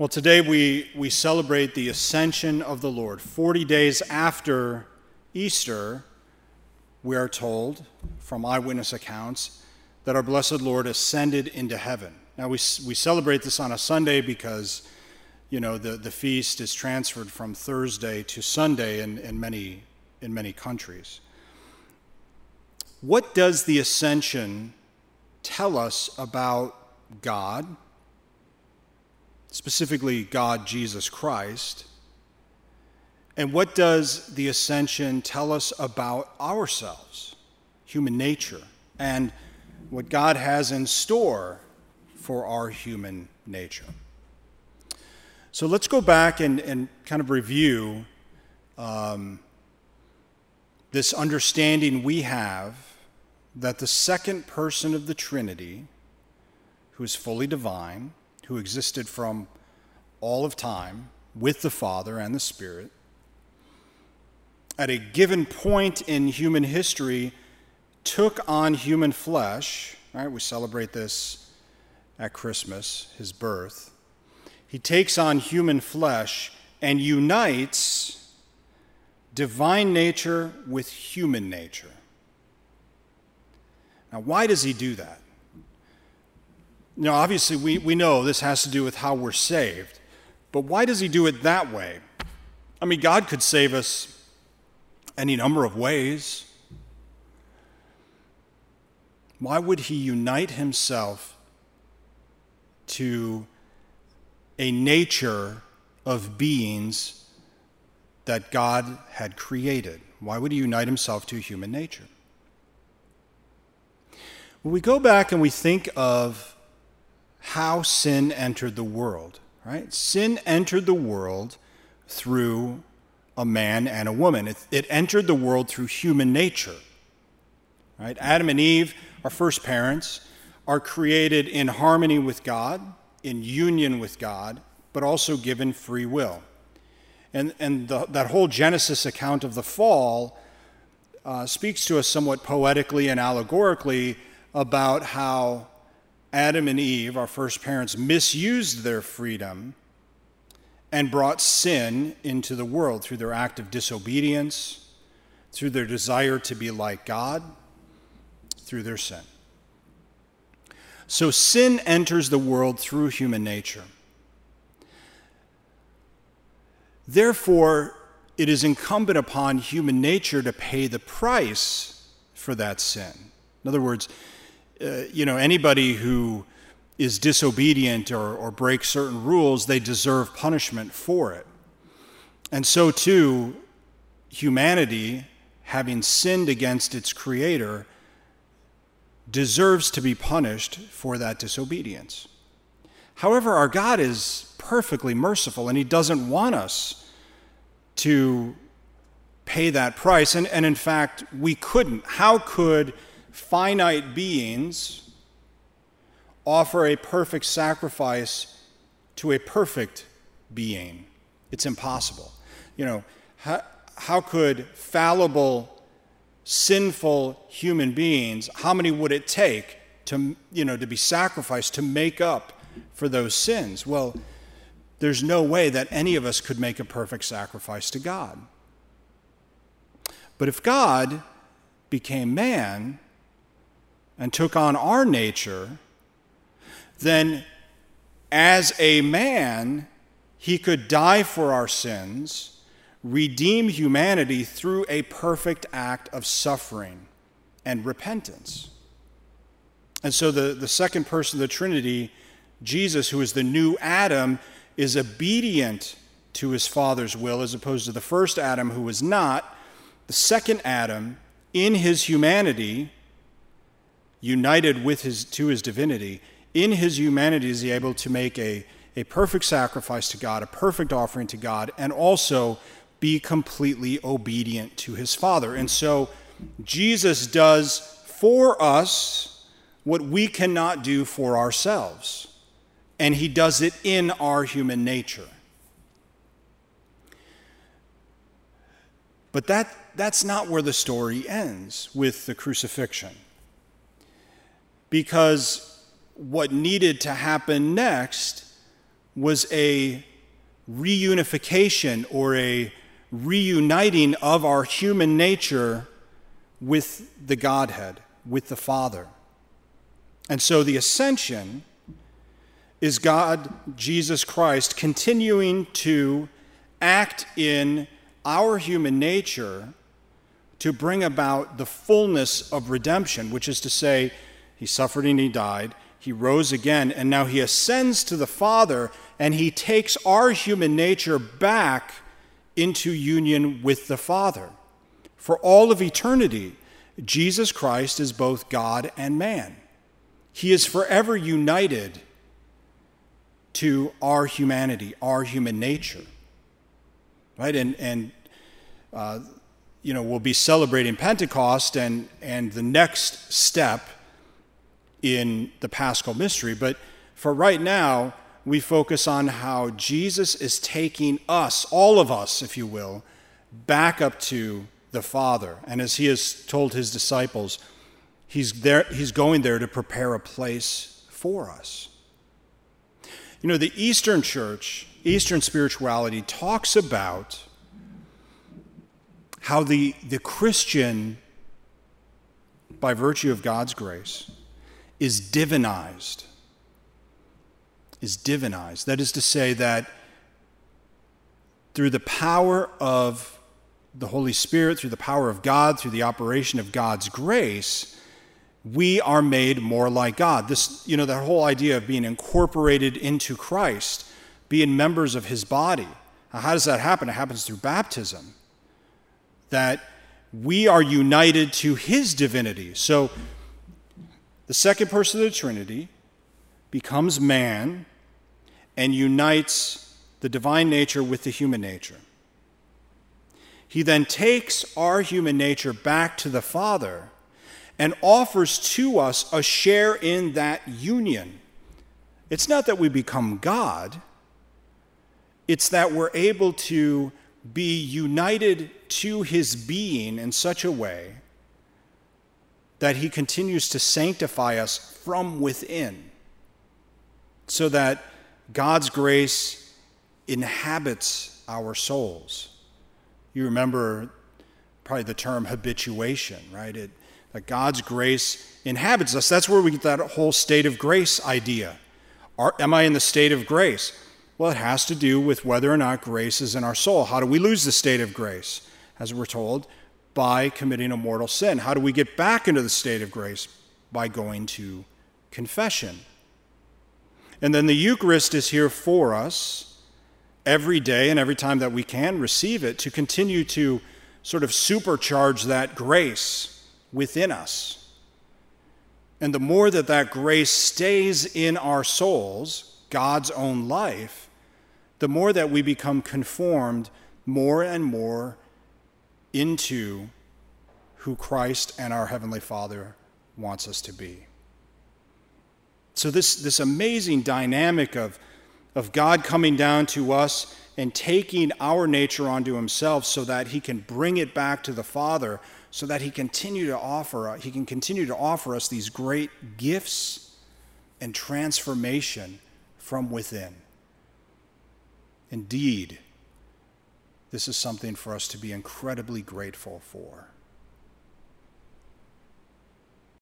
Well, today we, we celebrate the ascension of the Lord. 40 days after Easter, we are told from eyewitness accounts that our blessed Lord ascended into heaven. Now, we, we celebrate this on a Sunday because, you know, the, the feast is transferred from Thursday to Sunday in, in, many, in many countries. What does the ascension tell us about God? Specifically God, Jesus Christ. And what does the ascension tell us about ourselves, human nature, and what God has in store for our human nature? So let's go back and, and kind of review um, this understanding we have that the second person of the Trinity, who is fully divine, who existed from all of time with the Father and the Spirit, at a given point in human history, took on human flesh. Right? We celebrate this at Christmas, his birth. He takes on human flesh and unites divine nature with human nature. Now, why does he do that? Know, obviously, we, we know this has to do with how we're saved, but why does he do it that way? I mean, God could save us any number of ways. Why would he unite himself to a nature of beings that God had created? Why would he unite himself to human nature? When we go back and we think of how sin entered the world, right? Sin entered the world through a man and a woman. It, it entered the world through human nature, right? Adam and Eve, our first parents, are created in harmony with God, in union with God, but also given free will. And, and the, that whole Genesis account of the fall uh, speaks to us somewhat poetically and allegorically about how Adam and Eve, our first parents, misused their freedom and brought sin into the world through their act of disobedience, through their desire to be like God, through their sin. So sin enters the world through human nature. Therefore, it is incumbent upon human nature to pay the price for that sin. In other words, uh, you know, anybody who is disobedient or, or breaks certain rules, they deserve punishment for it. And so, too, humanity, having sinned against its creator, deserves to be punished for that disobedience. However, our God is perfectly merciful and He doesn't want us to pay that price. And, and in fact, we couldn't. How could finite beings offer a perfect sacrifice to a perfect being. It's impossible. You know, how, how could fallible, sinful human beings, how many would it take to, you know, to be sacrificed to make up for those sins? Well, there's no way that any of us could make a perfect sacrifice to God. But if God became man, and took on our nature, then as a man, he could die for our sins, redeem humanity through a perfect act of suffering and repentance. And so the, the second person of the Trinity, Jesus, who is the new Adam, is obedient to his Father's will as opposed to the first Adam who was not. The second Adam, in his humanity, united with his, to his divinity, in his humanity is he able to make a, a perfect sacrifice to God, a perfect offering to God, and also be completely obedient to his Father. And so Jesus does for us what we cannot do for ourselves, and he does it in our human nature. But that, that's not where the story ends with the crucifixion because what needed to happen next was a reunification or a reuniting of our human nature with the Godhead, with the Father. And so the ascension is God, Jesus Christ, continuing to act in our human nature to bring about the fullness of redemption, which is to say, he suffered and he died, he rose again, and now he ascends to the Father, and he takes our human nature back into union with the Father. For all of eternity, Jesus Christ is both God and man. He is forever united to our humanity, our human nature. Right? And, and uh, you know, we'll be celebrating Pentecost and, and the next step in the Paschal mystery. But for right now, we focus on how Jesus is taking us, all of us, if you will, back up to the Father. And as he has told his disciples, he's, there, he's going there to prepare a place for us. You know, the Eastern Church, Eastern spirituality, talks about how the, the Christian, by virtue of God's grace, is divinized. Is divinized. That is to say, that through the power of the Holy Spirit, through the power of God, through the operation of God's grace, we are made more like God. This, you know, that whole idea of being incorporated into Christ, being members of his body. Now, how does that happen? It happens through baptism. That we are united to his divinity. So the second person of the Trinity becomes man and unites the divine nature with the human nature. He then takes our human nature back to the Father and offers to us a share in that union. It's not that we become God, it's that we're able to be united to his being in such a way that he continues to sanctify us from within, so that God's grace inhabits our souls. You remember probably the term habituation, right? It, that God's grace inhabits us. That's where we get that whole state of grace idea. Are, am I in the state of grace? Well, it has to do with whether or not grace is in our soul. How do we lose the state of grace? As we're told, by committing a mortal sin. How do we get back into the state of grace? By going to confession. And then the Eucharist is here for us every day and every time that we can receive it to continue to sort of supercharge that grace within us. And the more that that grace stays in our souls, God's own life, the more that we become conformed more and more into who Christ and our Heavenly Father wants us to be. So, this, this amazing dynamic of, of God coming down to us and taking our nature onto Himself so that He can bring it back to the Father so that he continue to offer he can continue to offer us these great gifts and transformation from within. Indeed, this is something for us to be incredibly grateful for.